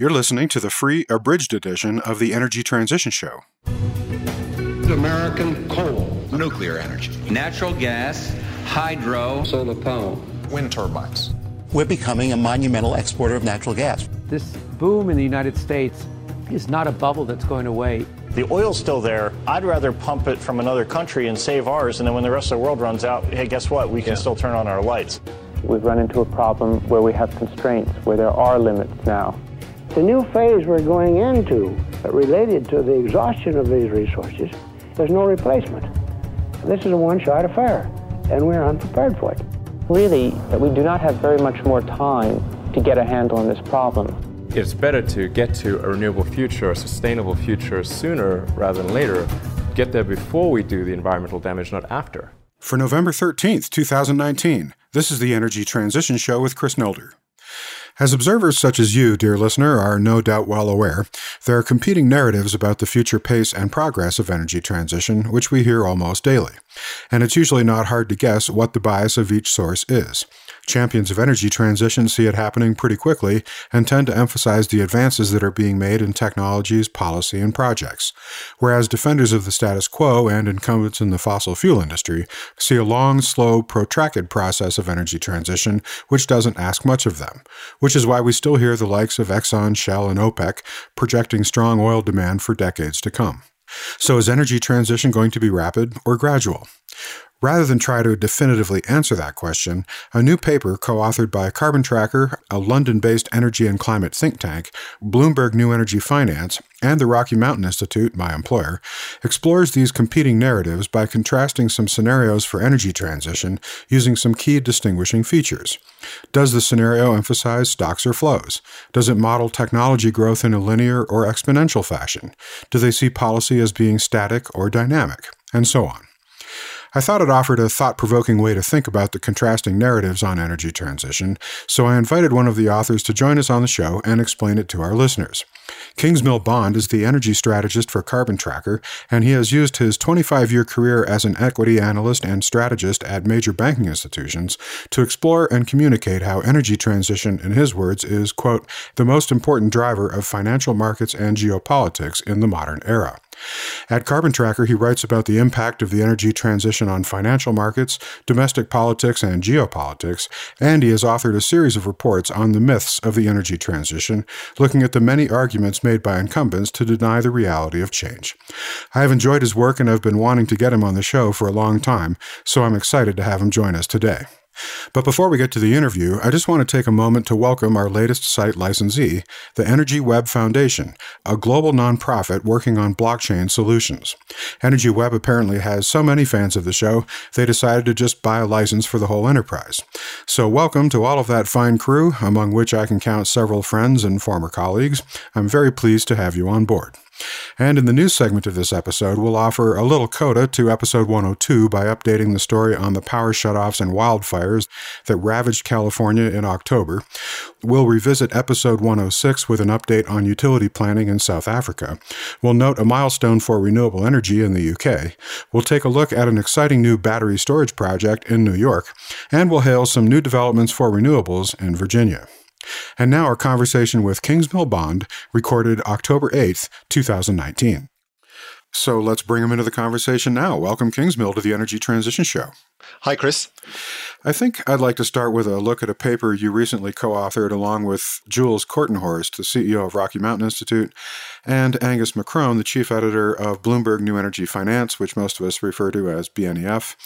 You're listening to the free abridged edition of the Energy Transition Show. American coal, nuclear energy, natural gas, hydro, solar power, wind turbines. We're becoming a monumental exporter of natural gas. This boom in the United States is not a bubble that's going away. The oil's still there. I'd rather pump it from another country and save ours, and then when the rest of the world runs out, hey, guess what? We can yeah. still turn on our lights. We've run into a problem where we have constraints, where there are limits now. The new phase we're going into, related to the exhaustion of these resources, there's no replacement. This is a one-shot affair, and we're unprepared for it. Really, we do not have very much more time to get a handle on this problem. It's better to get to a renewable future, a sustainable future sooner rather than later. Get there before we do the environmental damage, not after. For November 13th, 2019, this is the Energy Transition Show with Chris Nelder. As observers such as you, dear listener, are no doubt well aware, there are competing narratives about the future pace and progress of energy transition, which we hear almost daily. And it's usually not hard to guess what the bias of each source is. Champions of energy transition see it happening pretty quickly and tend to emphasize the advances that are being made in technologies, policy, and projects. Whereas defenders of the status quo and incumbents in the fossil fuel industry see a long, slow, protracted process of energy transition which doesn't ask much of them, which is why we still hear the likes of Exxon, Shell, and OPEC projecting strong oil demand for decades to come. So is energy transition going to be rapid or gradual? Rather than try to definitively answer that question, a new paper co authored by Carbon Tracker, a London based energy and climate think tank, Bloomberg New Energy Finance, and the Rocky Mountain Institute, my employer, explores these competing narratives by contrasting some scenarios for energy transition using some key distinguishing features. Does the scenario emphasize stocks or flows? Does it model technology growth in a linear or exponential fashion? Do they see policy as being static or dynamic? And so on. I thought it offered a thought provoking way to think about the contrasting narratives on energy transition, so I invited one of the authors to join us on the show and explain it to our listeners. Kingsmill Bond is the energy strategist for Carbon Tracker, and he has used his 25 year career as an equity analyst and strategist at major banking institutions to explore and communicate how energy transition, in his words, is, quote, the most important driver of financial markets and geopolitics in the modern era. At Carbon Tracker, he writes about the impact of the energy transition on financial markets, domestic politics, and geopolitics, and he has authored a series of reports on the myths of the energy transition, looking at the many arguments made by incumbents to deny the reality of change. I have enjoyed his work and have been wanting to get him on the show for a long time, so I'm excited to have him join us today. But before we get to the interview, I just want to take a moment to welcome our latest site licensee, the Energy Web Foundation, a global nonprofit working on blockchain solutions. Energy Web apparently has so many fans of the show, they decided to just buy a license for the whole enterprise. So, welcome to all of that fine crew, among which I can count several friends and former colleagues. I'm very pleased to have you on board. And in the news segment of this episode, we'll offer a little coda to episode 102 by updating the story on the power shutoffs and wildfires that ravaged California in October. We'll revisit episode 106 with an update on utility planning in South Africa. We'll note a milestone for renewable energy in the UK. We'll take a look at an exciting new battery storage project in New York. And we'll hail some new developments for renewables in Virginia. And now our conversation with Kingsmill Bond, recorded October 8th, 2019. So let's bring him into the conversation now. Welcome, Kingsmill, to the Energy Transition Show. Hi, Chris. I think I'd like to start with a look at a paper you recently co authored along with Jules Kortenhorst, the CEO of Rocky Mountain Institute, and Angus McCrone, the chief editor of Bloomberg New Energy Finance, which most of us refer to as BNEF.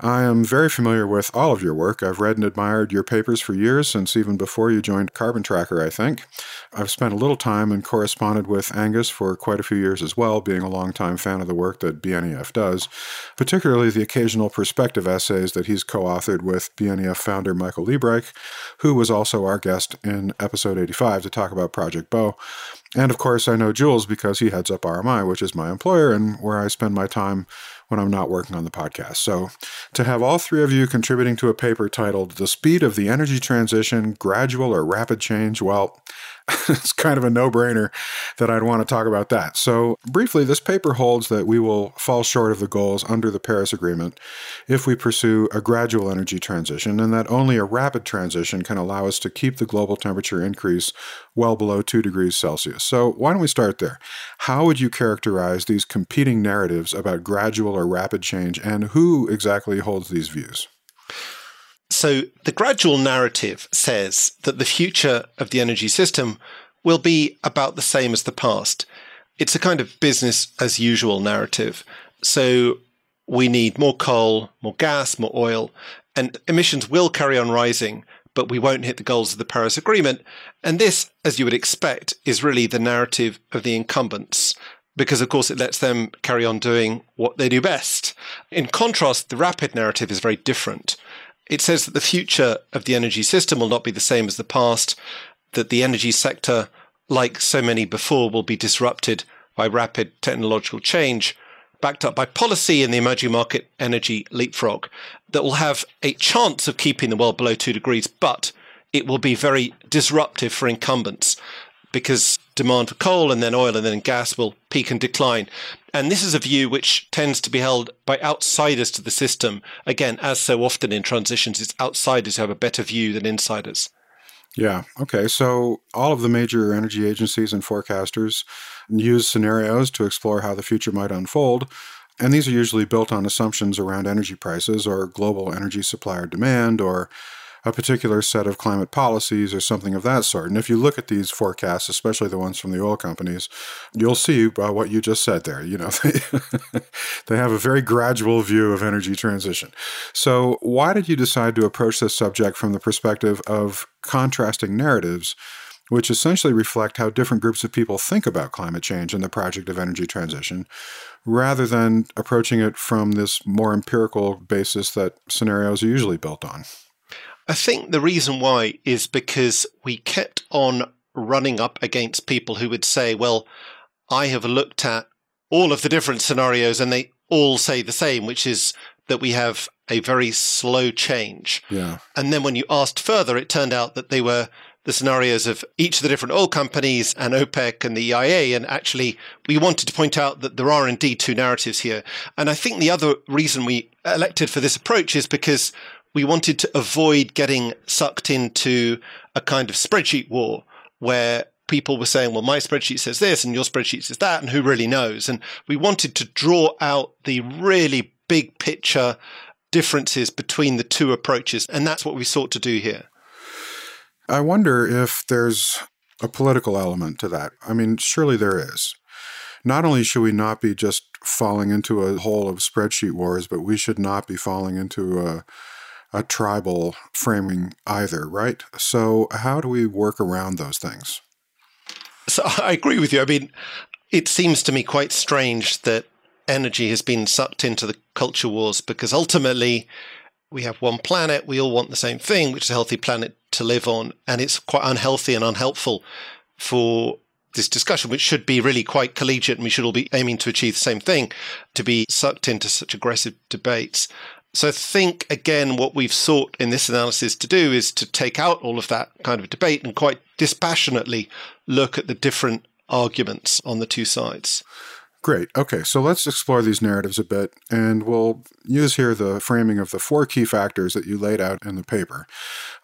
I am very familiar with all of your work. I've read and admired your papers for years, since even before you joined Carbon Tracker, I think. I've spent a little time and corresponded with Angus for quite a few years as well, being a longtime fan of the work that BNEF does, particularly the occasional perspective essays that he's co authored with BNEF founder Michael Liebreich, who was also our guest in episode 85 to talk about Project Bow. And of course, I know Jules because he heads up RMI, which is my employer and where I spend my time when I'm not working on the podcast. So, to have all three of you contributing to a paper titled The Speed of the Energy Transition Gradual or Rapid Change, well, it's kind of a no brainer that I'd want to talk about that. So, briefly, this paper holds that we will fall short of the goals under the Paris Agreement if we pursue a gradual energy transition, and that only a rapid transition can allow us to keep the global temperature increase well below 2 degrees Celsius. So, why don't we start there? How would you characterize these competing narratives about gradual or rapid change, and who exactly holds these views? So the gradual narrative says that the future of the energy system will be about the same as the past. It's a kind of business as usual narrative. So we need more coal, more gas, more oil, and emissions will carry on rising, but we won't hit the goals of the Paris Agreement. And this, as you would expect, is really the narrative of the incumbents because of course it lets them carry on doing what they do best. In contrast, the rapid narrative is very different. It says that the future of the energy system will not be the same as the past, that the energy sector, like so many before, will be disrupted by rapid technological change, backed up by policy in the emerging market energy leapfrog, that will have a chance of keeping the world below two degrees, but it will be very disruptive for incumbents because demand for coal and then oil and then gas will peak and decline. And this is a view which tends to be held by outsiders to the system. Again, as so often in transitions, it's outsiders who have a better view than insiders. Yeah. Okay. So all of the major energy agencies and forecasters use scenarios to explore how the future might unfold. And these are usually built on assumptions around energy prices or global energy supply or demand or a particular set of climate policies or something of that sort. And if you look at these forecasts, especially the ones from the oil companies, you'll see uh, what you just said there. You know, they, they have a very gradual view of energy transition. So, why did you decide to approach this subject from the perspective of contrasting narratives? Which essentially reflect how different groups of people think about climate change and the project of energy transition, rather than approaching it from this more empirical basis that scenarios are usually built on. I think the reason why is because we kept on running up against people who would say, well, I have looked at all of the different scenarios and they all say the same, which is that we have a very slow change. Yeah. And then when you asked further, it turned out that they were the scenarios of each of the different oil companies and OPEC and the EIA. And actually, we wanted to point out that there are indeed two narratives here. And I think the other reason we elected for this approach is because we wanted to avoid getting sucked into a kind of spreadsheet war where people were saying, well, my spreadsheet says this and your spreadsheet says that, and who really knows? And we wanted to draw out the really big picture differences between the two approaches. And that's what we sought to do here. I wonder if there's a political element to that. I mean, surely there is. Not only should we not be just falling into a hole of spreadsheet wars, but we should not be falling into a a tribal framing either, right? So, how do we work around those things? So, I agree with you. I mean, it seems to me quite strange that energy has been sucked into the culture wars because ultimately we have one planet, we all want the same thing, which is a healthy planet to live on. And it's quite unhealthy and unhelpful for this discussion, which should be really quite collegiate and we should all be aiming to achieve the same thing, to be sucked into such aggressive debates. So I think, again, what we've sought in this analysis to do is to take out all of that kind of debate and quite dispassionately look at the different arguments on the two sides. Great. Okay, so let's explore these narratives a bit, and we'll use here the framing of the four key factors that you laid out in the paper.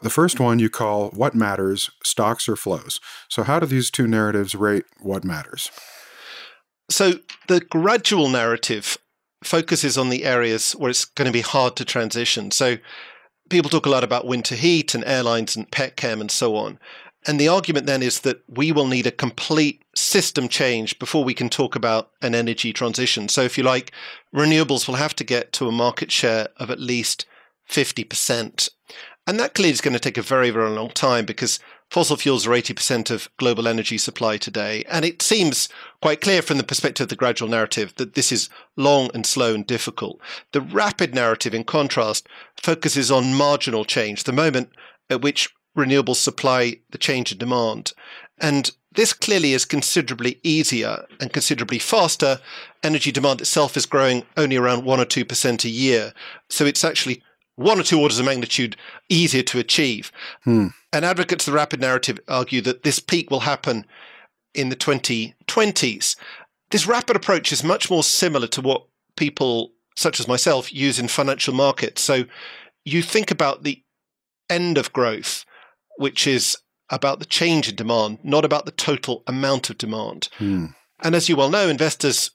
The first one you call what matters, stocks or flows. So, how do these two narratives rate what matters? So, the gradual narrative focuses on the areas where it's going to be hard to transition. So people talk a lot about winter heat and airlines and pet chem and so on. And the argument then is that we will need a complete system change before we can talk about an energy transition. So, if you like, renewables will have to get to a market share of at least 50%. And that clearly is going to take a very, very long time because fossil fuels are 80% of global energy supply today. And it seems quite clear from the perspective of the gradual narrative that this is long and slow and difficult. The rapid narrative, in contrast, focuses on marginal change, the moment at which renewables supply the change in demand. And this clearly is considerably easier and considerably faster. Energy demand itself is growing only around 1 or 2% a year. So it's actually one or two orders of magnitude easier to achieve. Hmm. And advocates of the rapid narrative argue that this peak will happen in the 2020s. This rapid approach is much more similar to what people such as myself use in financial markets. So you think about the end of growth, which is about the change in demand, not about the total amount of demand. Hmm. And as you well know, investors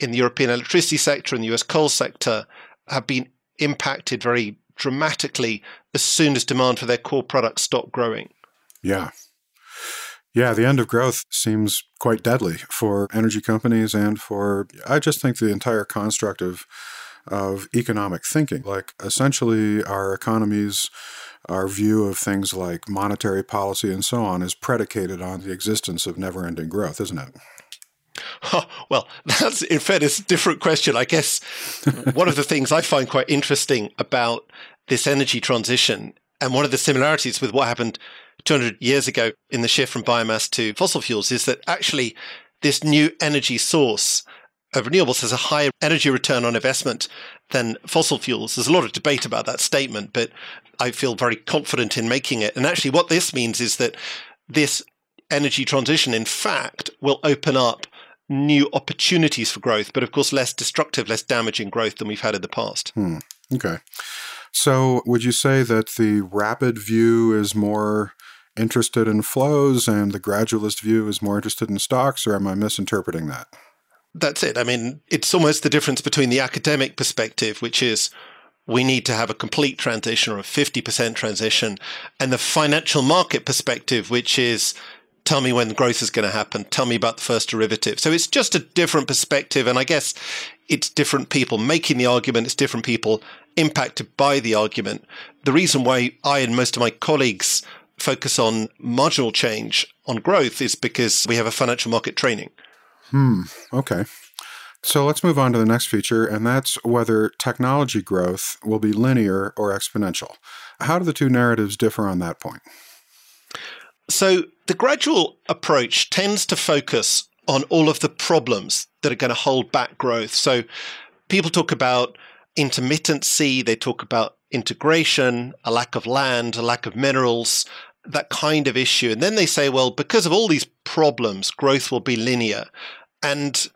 in the European electricity sector and the US coal sector have been impacted very dramatically as soon as demand for their core products stopped growing. Yeah. Yeah, the end of growth seems quite deadly for energy companies and for, I just think, the entire construct of, of economic thinking. Like, essentially, our economies, our view of things like monetary policy and so on is predicated on the existence of never ending growth, isn't it? Oh, well, that's in fairness a different question. I guess one of the things I find quite interesting about this energy transition and one of the similarities with what happened 200 years ago in the shift from biomass to fossil fuels is that actually this new energy source of renewables has a higher energy return on investment than fossil fuels. There's a lot of debate about that statement, but I feel very confident in making it. And actually, what this means is that this energy transition, in fact, will open up new opportunities for growth, but of course, less destructive, less damaging growth than we've had in the past. Hmm. Okay. So, would you say that the rapid view is more interested in flows and the gradualist view is more interested in stocks, or am I misinterpreting that? That's it. I mean, it's almost the difference between the academic perspective, which is we need to have a complete transition or a 50% transition, and the financial market perspective, which is tell me when growth is going to happen. Tell me about the first derivative. So it's just a different perspective. And I guess it's different people making the argument. It's different people impacted by the argument. The reason why I and most of my colleagues focus on marginal change on growth is because we have a financial market training. Hmm. Okay. So let's move on to the next feature, and that's whether technology growth will be linear or exponential. How do the two narratives differ on that point? So the gradual approach tends to focus on all of the problems that are going to hold back growth. So people talk about intermittency, they talk about integration, a lack of land, a lack of minerals, that kind of issue. And then they say, well, because of all these problems, growth will be linear. And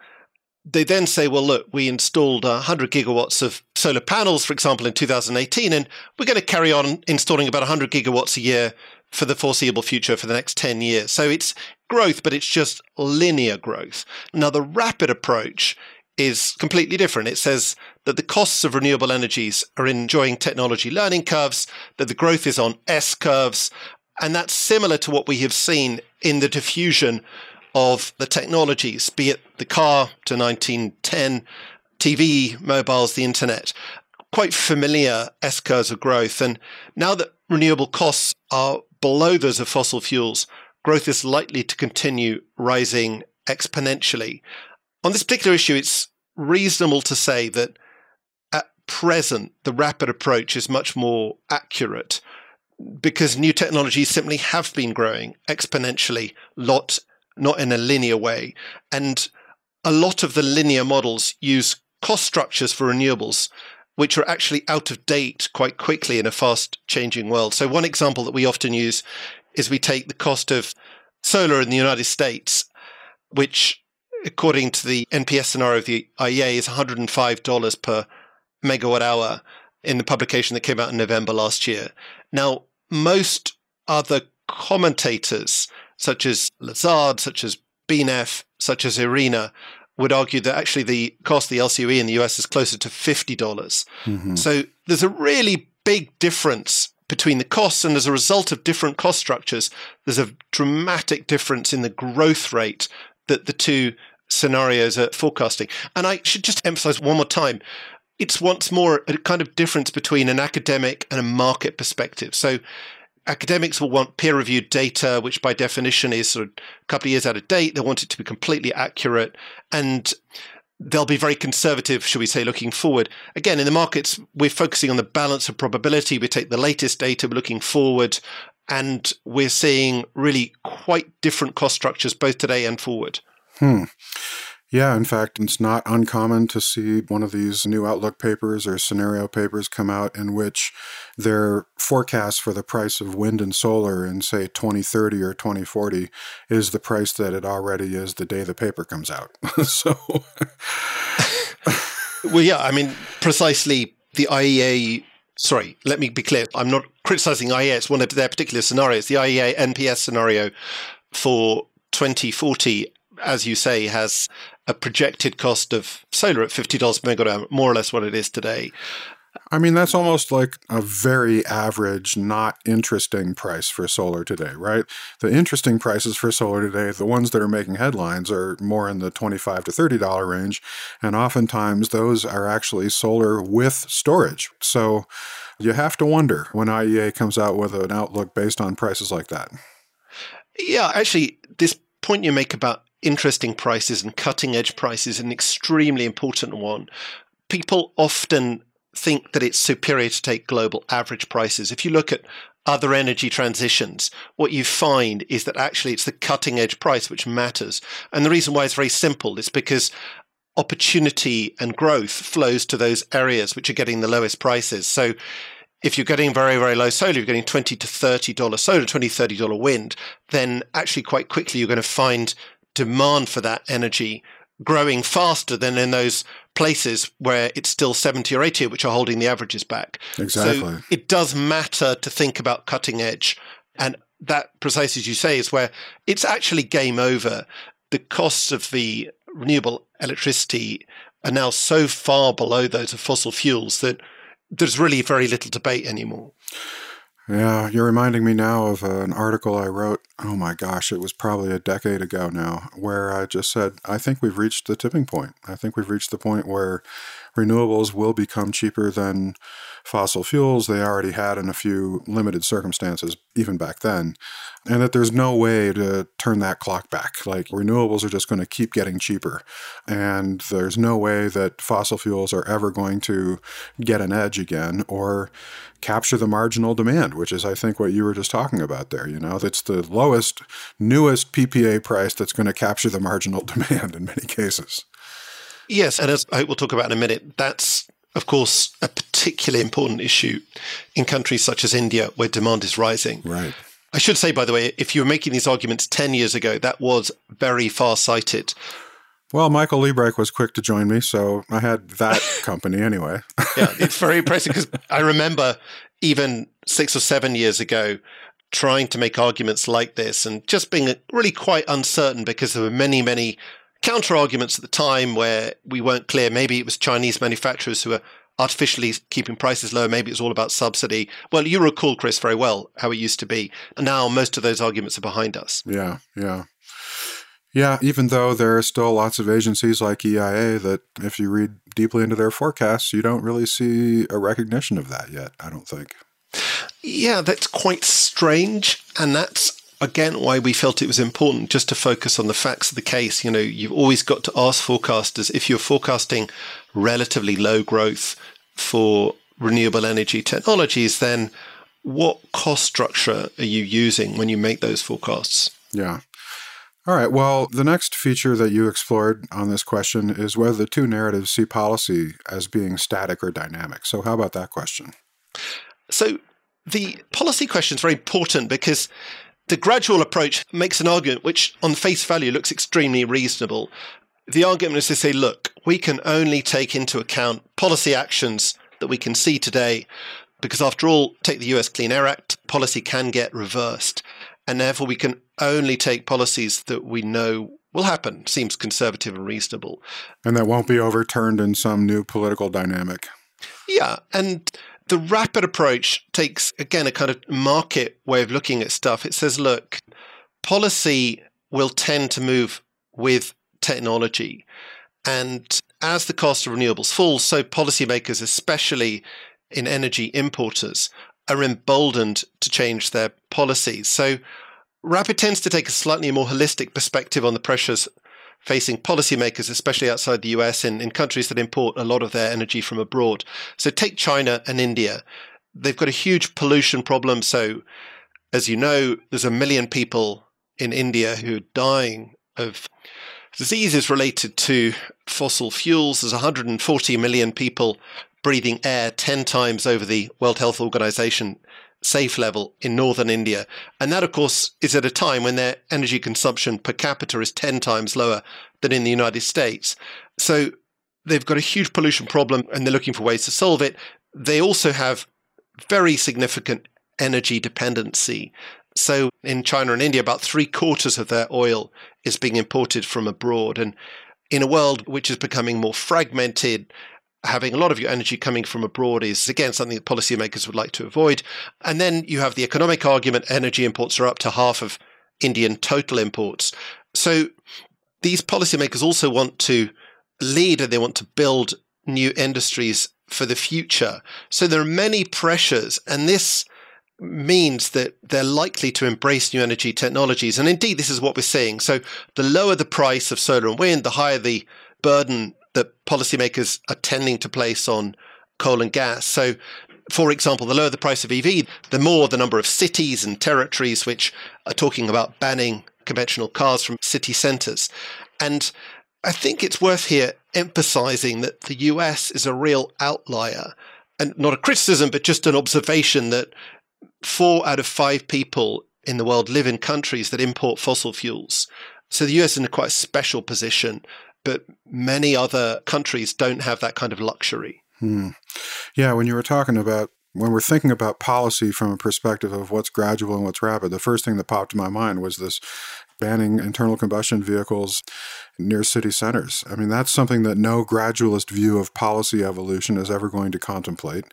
they then say, well, look, we installed 100 gigawatts of solar panels, for example, in 2018, and we're going to carry on installing about 100 gigawatts a year for the foreseeable future for the next 10 years. So it's growth, but it's just linear growth. Now, the rapid approach is completely different. It says that the costs of renewable energies are enjoying technology learning curves, that the growth is on S curves, and that's similar to what we have seen in the diffusion of the technologies, be it the car to 1910, TV, mobiles, the internet. Quite familiar S curves of growth. And now that renewable costs are below those of fossil fuels, growth is likely to continue rising exponentially. On this particular issue, it's reasonable to say that at present, the rapid approach is much more accurate because new technologies simply have been growing exponentially, lot not in a linear way. And a lot of the linear models use cost structures for renewables which are actually out of date quite quickly in a fast changing world. So, one example that we often use is we take the cost of solar in the United States, which, according to the NPS scenario of the IEA, is $105 per megawatt hour in the publication that came out in November last year. Now, most other commentators, such as Lazard, such as BNEF, such as IRENA, would argue that actually the cost of the LCOE in the US is closer to 50. dollars mm hmm So there's a really big difference between the costs, and as a result of different cost structures, there's a dramatic difference in the growth rate that the two scenarios are forecasting. And I should just emphasize one more time it's once more a kind of difference between an academic and a market perspective. So academics will want peer reviewed data, which by definition is sort of a couple of years out of date. They want it to be completely accurate. And they'll be very conservative, should we say, looking forward. Again, in the markets, we're focusing on the balance of probability. We take the latest data, we're looking forward. And we're seeing really quite different cost structures both today and forward. Hmm. Yeah, in fact, it's not uncommon to see one of these new Outlook papers or scenario papers come out in which their forecast for the price of wind and solar in, say, 2030 or 2040 is the price that it already is the day the paper comes out. so. well, yeah, I mean, precisely the IEA. Sorry, let me be clear. I'm not criticizing IEA. It's one of their particular scenarios. The IEA NPS scenario for 2040 as you say, has a projected cost of solar at $50 per megawatt hour, more or less what it is today. I mean, that's almost like a very average, not interesting price for solar today, right? The interesting prices for solar today, the ones that are making headlines, are more in the 25 to $30 range. And oftentimes those are actually solar with storage. So you have to wonder when IEA comes out with an outlook based on prices like that. Yeah, actually, this point you make about interesting prices and cutting edge prices an extremely important one. People often think that it's superior to take global average prices. If you look at other energy transitions, what you find is that actually it's the cutting edge price which matters. And the reason why it's very simple is because opportunity and growth flows to those areas which are getting the lowest prices. So if you're getting very, very low solar, you're getting 20 to $30 solar, 20, $30 wind, then actually quite quickly you're going to find demand for that energy growing faster than in those places where it's still 70 or 80, which are holding the averages back. Exactly. So it does matter to think about cutting edge. And that, precisely as you say, is where it's actually game over. The costs of the renewable electricity are now so far below those of fossil fuels that there's really very little debate anymore. Yeah, you're reminding me now of uh, an article I wrote. Oh my gosh, it was probably a decade ago now, where I just said, I think we've reached the tipping point. I think we've reached the point where renewables will become cheaper than fossil fuels. They already had in a few limited circumstances, even back then. And that there's no way to turn that clock back. Like renewables are just going to keep getting cheaper. And there's no way that fossil fuels are ever going to get an edge again or capture the marginal demand, which is, I think, what you were just talking about there. You know, it's the lowest, newest PPA price that's going to capture the marginal demand in many cases. Yes, and as I we'll talk about in a minute, that's of course a particularly important issue in countries such as India where demand is rising. Right. I should say, by the way, if you were making these arguments 10 years ago, that was very far sighted. Well, Michael Liebreich was quick to join me, so I had that company anyway. yeah, it's very impressive because I remember even six or seven years ago trying to make arguments like this and just being really quite uncertain because there were many, many counter arguments at the time where we weren't clear. Maybe it was Chinese manufacturers who were artificially keeping prices low. Maybe it's all about subsidy. Well, you recall, Chris, very well how it used to be. And now most of those arguments are behind us. Yeah, yeah. Yeah, even though there are still lots of agencies like EIA that, if you read deeply into their forecasts, you don't really see a recognition of that yet, I don't think. Yeah, that's quite strange. And that's again why we felt it was important just to focus on the facts of the case. You know, you've always got to ask forecasters if you're forecasting relatively low growth for renewable energy technologies, then what cost structure are you using when you make those forecasts? Yeah. All right. Well, the next feature that you explored on this question is whether the two narratives see policy as being static or dynamic. So, how about that question? So, the policy question is very important because the gradual approach makes an argument which, on face value, looks extremely reasonable. The argument is to say, look, we can only take into account policy actions that we can see today, because after all, take the US Clean Air Act, policy can get reversed. And therefore, we can only take policies that we know will happen. Seems conservative and reasonable. And that won't be overturned in some new political dynamic. Yeah. And the rapid approach takes, again, a kind of market way of looking at stuff. It says, look, policy will tend to move with technology. And as the cost of renewables falls, so policymakers, especially in energy importers, are emboldened to change their policies. So Rapid tends to take a slightly more holistic perspective on the pressures facing policymakers, especially outside the US, in, in countries that import a lot of their energy from abroad. So take China and India. They've got a huge pollution problem. So As you know, there's a million people in India who are dying of diseases related to fossil fuels. There's 140 million people breathing air 10 times over the World Health Organization safe level in northern India. And that, of course, is at a time when their energy consumption per capita is 10 times lower than in the United States. So they've got a huge pollution problem and they're looking for ways to solve it. They also have very significant energy dependency. So in China and India, about three quarters of their oil is being imported from abroad. And in a world which is becoming more fragmented, having a lot of your energy coming from abroad is again something that policymakers would like to avoid. And then you have the economic argument energy imports are up to half of Indian total imports. So these policymakers also want to lead and they want to build new industries for the future. So there are many pressures, and this means that they're likely to embrace new energy technologies. And indeed, this is what we're seeing. So the lower the price of solar and wind, the higher the burden that policymakers are tending to place on coal and gas. So, for example, the lower the price of EV, the more the number of cities and territories which are talking about banning conventional cars from city centres. And I think it's worth here emphasizing that the US is a real outlier and not a criticism, but just an observation that four out of five people in the world live in countries that import fossil fuels. So the US is in a quite special position but many other countries don't have that kind of luxury. Hmm. Yeah, when you were talking about when we're thinking about policy from a perspective of what's gradual and what's rapid, the first thing that popped in my mind was this banning internal combustion vehicles near city centers. I mean, that's something that no gradualist view of policy evolution is ever going to contemplate.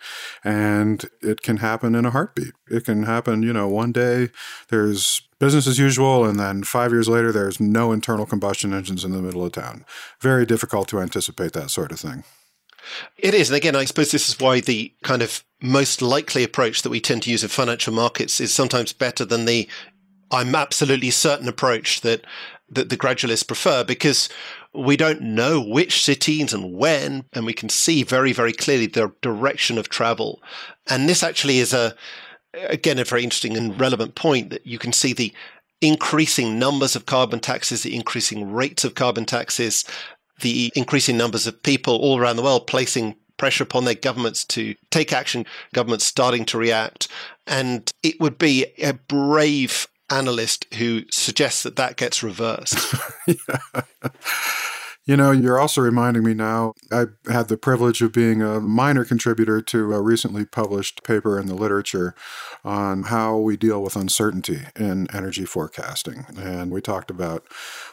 And it can happen in a heartbeat. It can happen, you know, one day there's business as usual, and then five years later, there's no internal combustion engines in the middle of town. Very difficult to anticipate that sort of thing. It is. And again, I suppose this is why the kind of most likely approach that we tend to use in financial markets is sometimes better than the I'm absolutely certain approach that that the gradualists prefer because we don't know which cities and when, and we can see very, very clearly the direction of travel. And this actually is a again, a very interesting and relevant point that you can see the increasing numbers of carbon taxes, the increasing rates of carbon taxes, the increasing numbers of people all around the world placing pressure upon their governments to take action, governments starting to react. And it would be a brave analyst who suggests that that gets reversed. yeah. You know, you're also reminding me now. I had the privilege of being a minor contributor to a recently published paper in the literature on how we deal with uncertainty in energy forecasting. And we talked about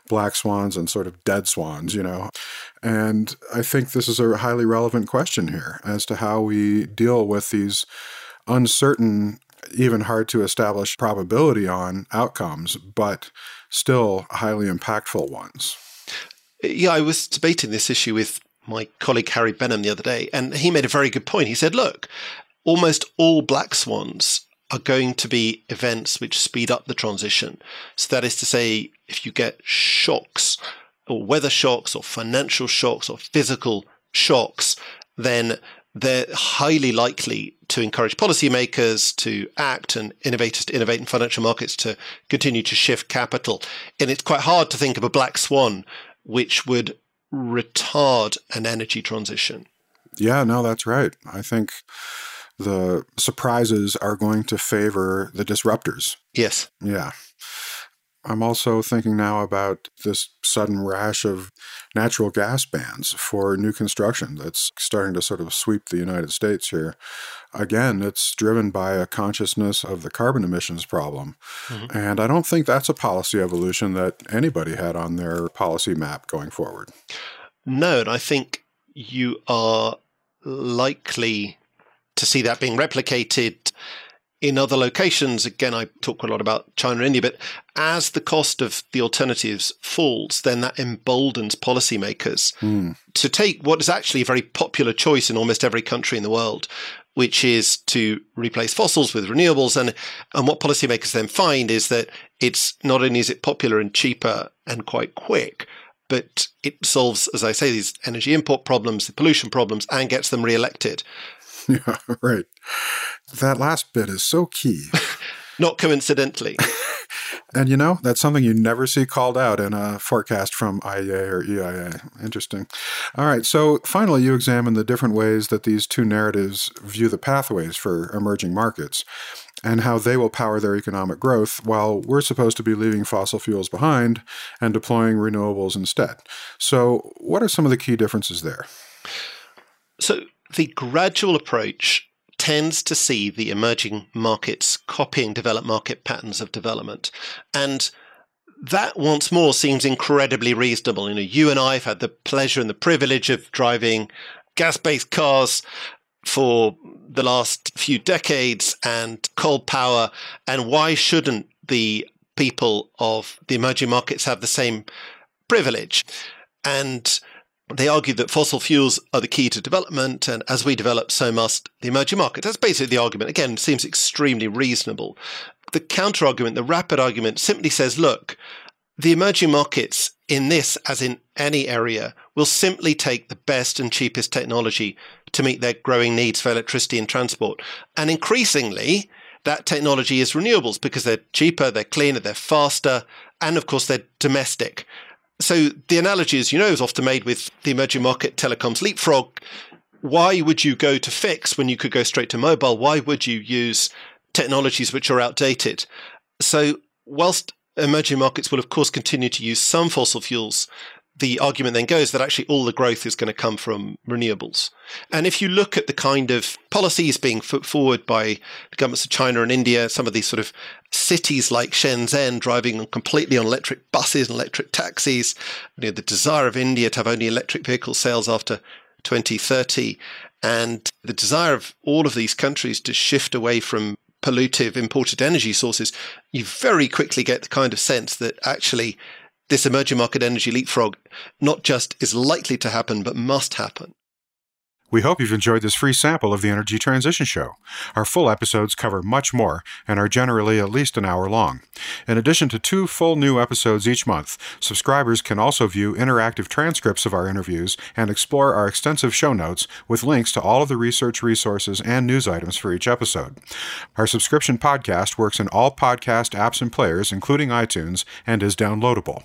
black swans and sort of dead swans, you know. And I think this is a highly relevant question here as to how we deal with these uncertain even hard to establish probability on outcomes, but still highly impactful ones. Yeah, I was debating this issue with my colleague Harry Benham the other day, and he made a very good point. He said, look, almost all black swans are going to be events which speed up the transition. So that is to say, if you get shocks, or weather shocks, or financial shocks, or physical shocks, then they're highly likely to encourage policymakers to act and innovators to innovate in financial markets to continue to shift capital. And it's quite hard to think of a black swan which would retard an energy transition. Yeah, no, that's right. I think the surprises are going to favor the disruptors. Yes. Yeah. I'm also thinking now about this sudden rash of natural gas bans for new construction that's starting to sort of sweep the United States here. Again, it's driven by a consciousness of the carbon emissions problem. Mm-hmm. And I don't think that's a policy evolution that anybody had on their policy map going forward. No, and I think you are likely to see that being replicated in other locations, again, I talk a lot about China and India, but as the cost of the alternatives falls, then that emboldens policymakers mm. to take what is actually a very popular choice in almost every country in the world, which is to replace fossils with renewables. And, and what policymakers then find is that it's not only is it popular and cheaper and quite quick, but it solves, as I say, these energy import problems, the pollution problems, and gets them re-elected. Yeah, right. That last bit is so key. not coincidentally. and you know, that's something you never see called out in a forecast from IEA or EIA. Interesting. All right. So finally, you examine the different ways that these two narratives view the pathways for emerging markets and how they will power their economic growth while we're supposed to be leaving fossil fuels behind and deploying renewables instead. So, what are some of the key differences there? So, the gradual approach tends to see the emerging markets copying developed market patterns of development. And that once more seems incredibly reasonable. You know, you and I have had the pleasure and the privilege of driving gas based cars for the last few decades and coal power. And why shouldn't the people of the emerging markets have the same privilege? And they argue that fossil fuels are the key to development, and as we develop, so must the emerging markets. That's basically the argument. Again, seems extremely reasonable. The counter argument, the rapid argument, simply says look, the emerging markets in this, as in any area, will simply take the best and cheapest technology to meet their growing needs for electricity and transport. And increasingly, that technology is renewables because they're cheaper, they're cleaner, they're faster, and of course, they're domestic. So the analogy, as you know, is often made with the emerging market telecoms leapfrog. Why would you go to fix when you could go straight to mobile? Why would you use technologies which are outdated? So whilst emerging markets will of course continue to use some fossil fuels, the argument then goes that actually all the growth is going to come from renewables. And if you look at the kind of policies being put forward by the governments of China and India, some of these sort of cities like Shenzhen driving completely on electric buses and electric taxis, you know, the desire of India to have only electric vehicle sales after 2030, and the desire of all of these countries to shift away from pollutive imported energy sources, you very quickly get the kind of sense that actually this emerging market energy leapfrog not just is likely to happen, but must happen. We hope you've enjoyed this free sample of the Energy Transition Show. Our full episodes cover much more and are generally at least an hour long. In addition to two full new episodes each month, subscribers can also view interactive transcripts of our interviews and explore our extensive show notes with links to all of the research resources and news items for each episode. Our subscription podcast works in all podcast apps and players, including iTunes, and is downloadable.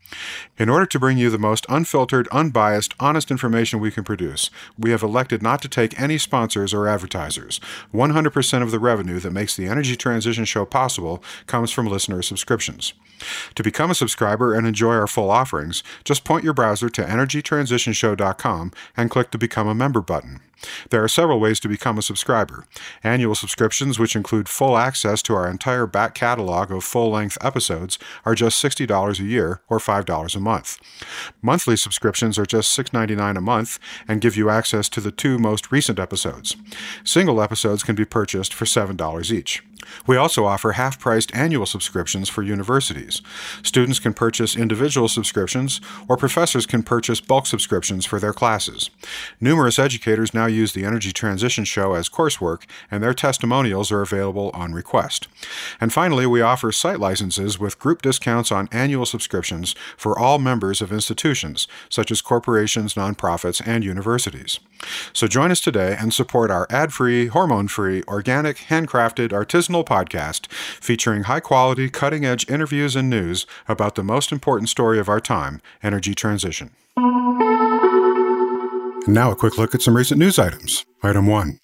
In order to bring you the most unfiltered, unbiased, honest information we can produce, we have elected not to take any sponsors or advertisers. 100% of the revenue that makes the Energy Transition Show possible comes from listener subscriptions. To become a subscriber and enjoy our full offerings, just point your browser to energytransitionshow.com and click the Become a Member button. There are several ways to become a subscriber. Annual subscriptions, which include full access to our entire back catalog of full length episodes, are just $60 a year or $5 a month. Monthly subscriptions are just $6.99 a month and give you access to the two most recent episodes. Single episodes can be purchased for $7 each. We also offer half priced annual subscriptions for universities. Students can purchase individual subscriptions, or professors can purchase bulk subscriptions for their classes. Numerous educators now use the Energy Transition Show as coursework, and their testimonials are available on request. And finally, we offer site licenses with group discounts on annual subscriptions for all members of institutions, such as corporations, nonprofits, and universities. So join us today and support our ad free, hormone free, organic, handcrafted, artisanal podcast featuring high quality, cutting edge interviews and news about the most important story of our time energy transition. And Now, a quick look at some recent news items. Item 1.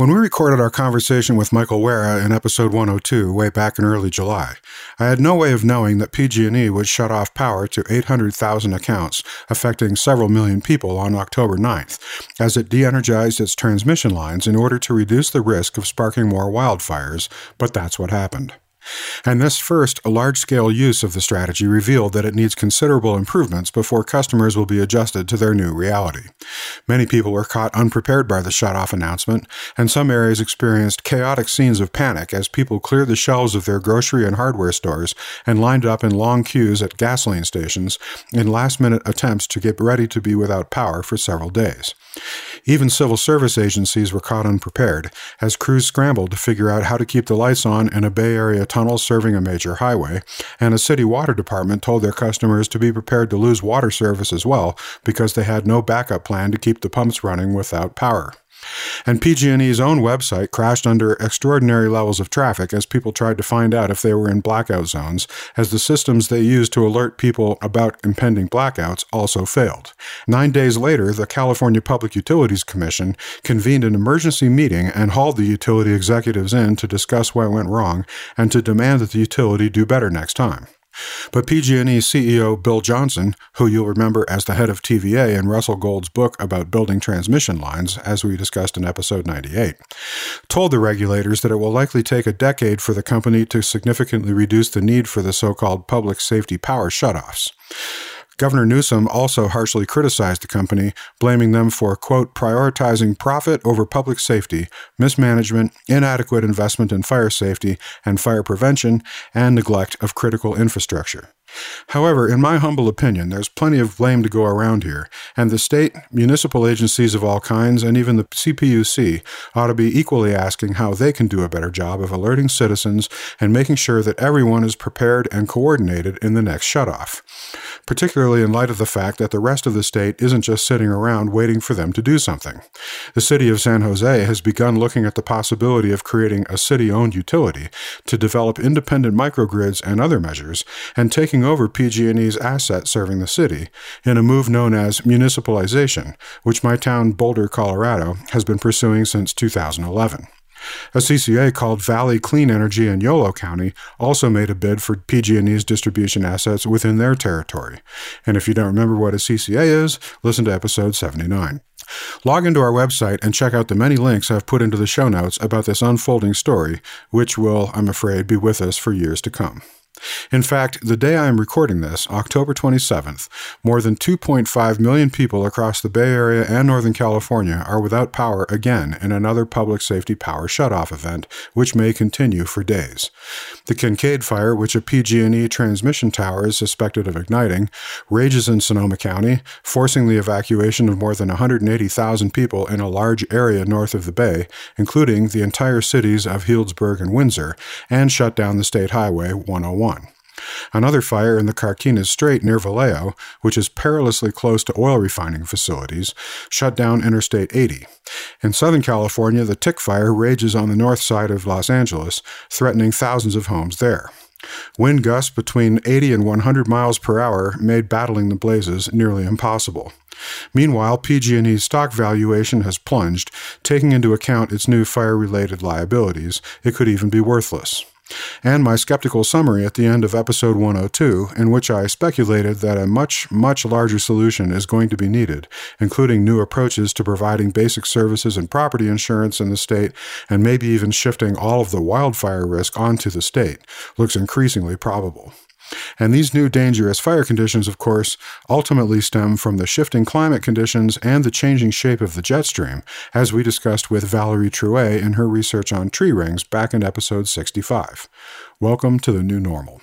When we recorded our conversation with Michael Wara in episode 102 way back in early July, I had no way of knowing that PG&E would shut off power to 800,000 accounts, affecting several million people on October 9th, as it de-energized its transmission lines in order to reduce the risk of sparking more wildfires, but that's what happened. And this first large scale use of the strategy revealed that it needs considerable improvements before customers will be adjusted to their new reality. Many people were caught unprepared by the shutoff announcement, and some areas experienced chaotic scenes of panic as people cleared the shelves of their grocery and hardware stores and lined up in long queues at gasoline stations in last minute attempts to get ready to be without power for several days. Even civil service agencies were caught unprepared as crews scrambled to figure out how to keep the lights on in a Bay Area tunnel serving a major highway, and a city water department told their customers to be prepared to lose water service as well because they had no backup plan to keep the pumps running without power. And PG&E's own website crashed under extraordinary levels of traffic as people tried to find out if they were in blackout zones, as the systems they used to alert people about impending blackouts also failed. Nine days later, the California Public Utilities Commission convened an emergency meeting and hauled the utility executives in to discuss what went wrong and to demand that the utility do better next time. But PG&E CEO Bill Johnson, who you'll remember as the head of TVA in Russell Gold's book about building transmission lines, as we discussed in episode 98, told the regulators that it will likely take a decade for the company to significantly reduce the need for the so-called public safety power shutoffs. Governor Newsom also harshly criticized the company, blaming them for, quote, prioritizing profit over public safety, mismanagement, inadequate investment in fire safety and fire prevention, and neglect of critical infrastructure. However, in my humble opinion, there's plenty of blame to go around here, and the state, municipal agencies of all kinds, and even the CPUC ought to be equally asking how they can do a better job of alerting citizens and making sure that everyone is prepared and coordinated in the next shutoff. Particularly in light of the fact that the rest of the state isn't just sitting around waiting for them to do something. The city of San Jose has begun looking at the possibility of creating a city owned utility to develop independent microgrids and other measures, and taking over PG&E's assets serving the city in a move known as municipalization, which my town Boulder, Colorado, has been pursuing since 2011. A CCA called Valley Clean Energy in Yolo County also made a bid for PG&E's distribution assets within their territory. And if you don't remember what a CCA is, listen to episode 79. Log into our website and check out the many links I've put into the show notes about this unfolding story, which will, I'm afraid, be with us for years to come. In fact, the day I am recording this, October 27th, more than 2.5 million people across the Bay Area and Northern California are without power again in another public safety power shutoff event, which may continue for days. The Kincade fire, which a PG&E transmission tower is suspected of igniting, rages in Sonoma County, forcing the evacuation of more than 180,000 people in a large area north of the Bay, including the entire cities of Healdsburg and Windsor, and shut down the State Highway 101. Another fire in the Carquinez Strait near Vallejo, which is perilously close to oil refining facilities, shut down Interstate 80. In Southern California, the Tick Fire rages on the north side of Los Angeles, threatening thousands of homes there. Wind gusts between 80 and 100 miles per hour made battling the blazes nearly impossible. Meanwhile, PG&E's stock valuation has plunged, taking into account its new fire-related liabilities. It could even be worthless and my skeptical summary at the end of episode 102, in which I speculated that a much, much larger solution is going to be needed, including new approaches to providing basic services and property insurance in the state, and maybe even shifting all of the wildfire risk onto the state, looks increasingly probable. And these new dangerous fire conditions, of course, ultimately stem from the shifting climate conditions and the changing shape of the jet stream, as we discussed with Valerie Trouet in her research on tree rings back in episode 65. Welcome to the new normal.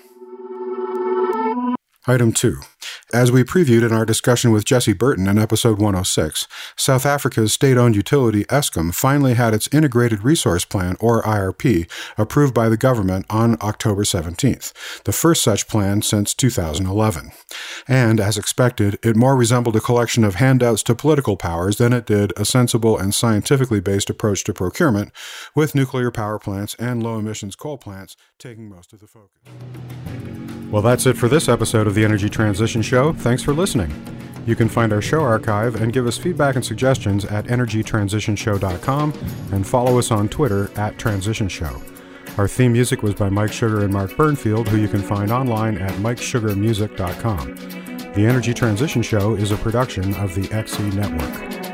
Item 2. As we previewed in our discussion with Jesse Burton in episode 106, South Africa's state owned utility Eskom finally had its Integrated Resource Plan, or IRP, approved by the government on October 17th, the first such plan since 2011. And, as expected, it more resembled a collection of handouts to political powers than it did a sensible and scientifically based approach to procurement, with nuclear power plants and low emissions coal plants taking most of the focus. Well, that's it for this episode of the Energy Transition Show. Thanks for listening. You can find our show archive and give us feedback and suggestions at energytransitionshow.com and follow us on Twitter at Transition Show. Our theme music was by Mike Sugar and Mark Burnfield, who you can find online at mikesugarmusic.com. The Energy Transition Show is a production of the XE Network.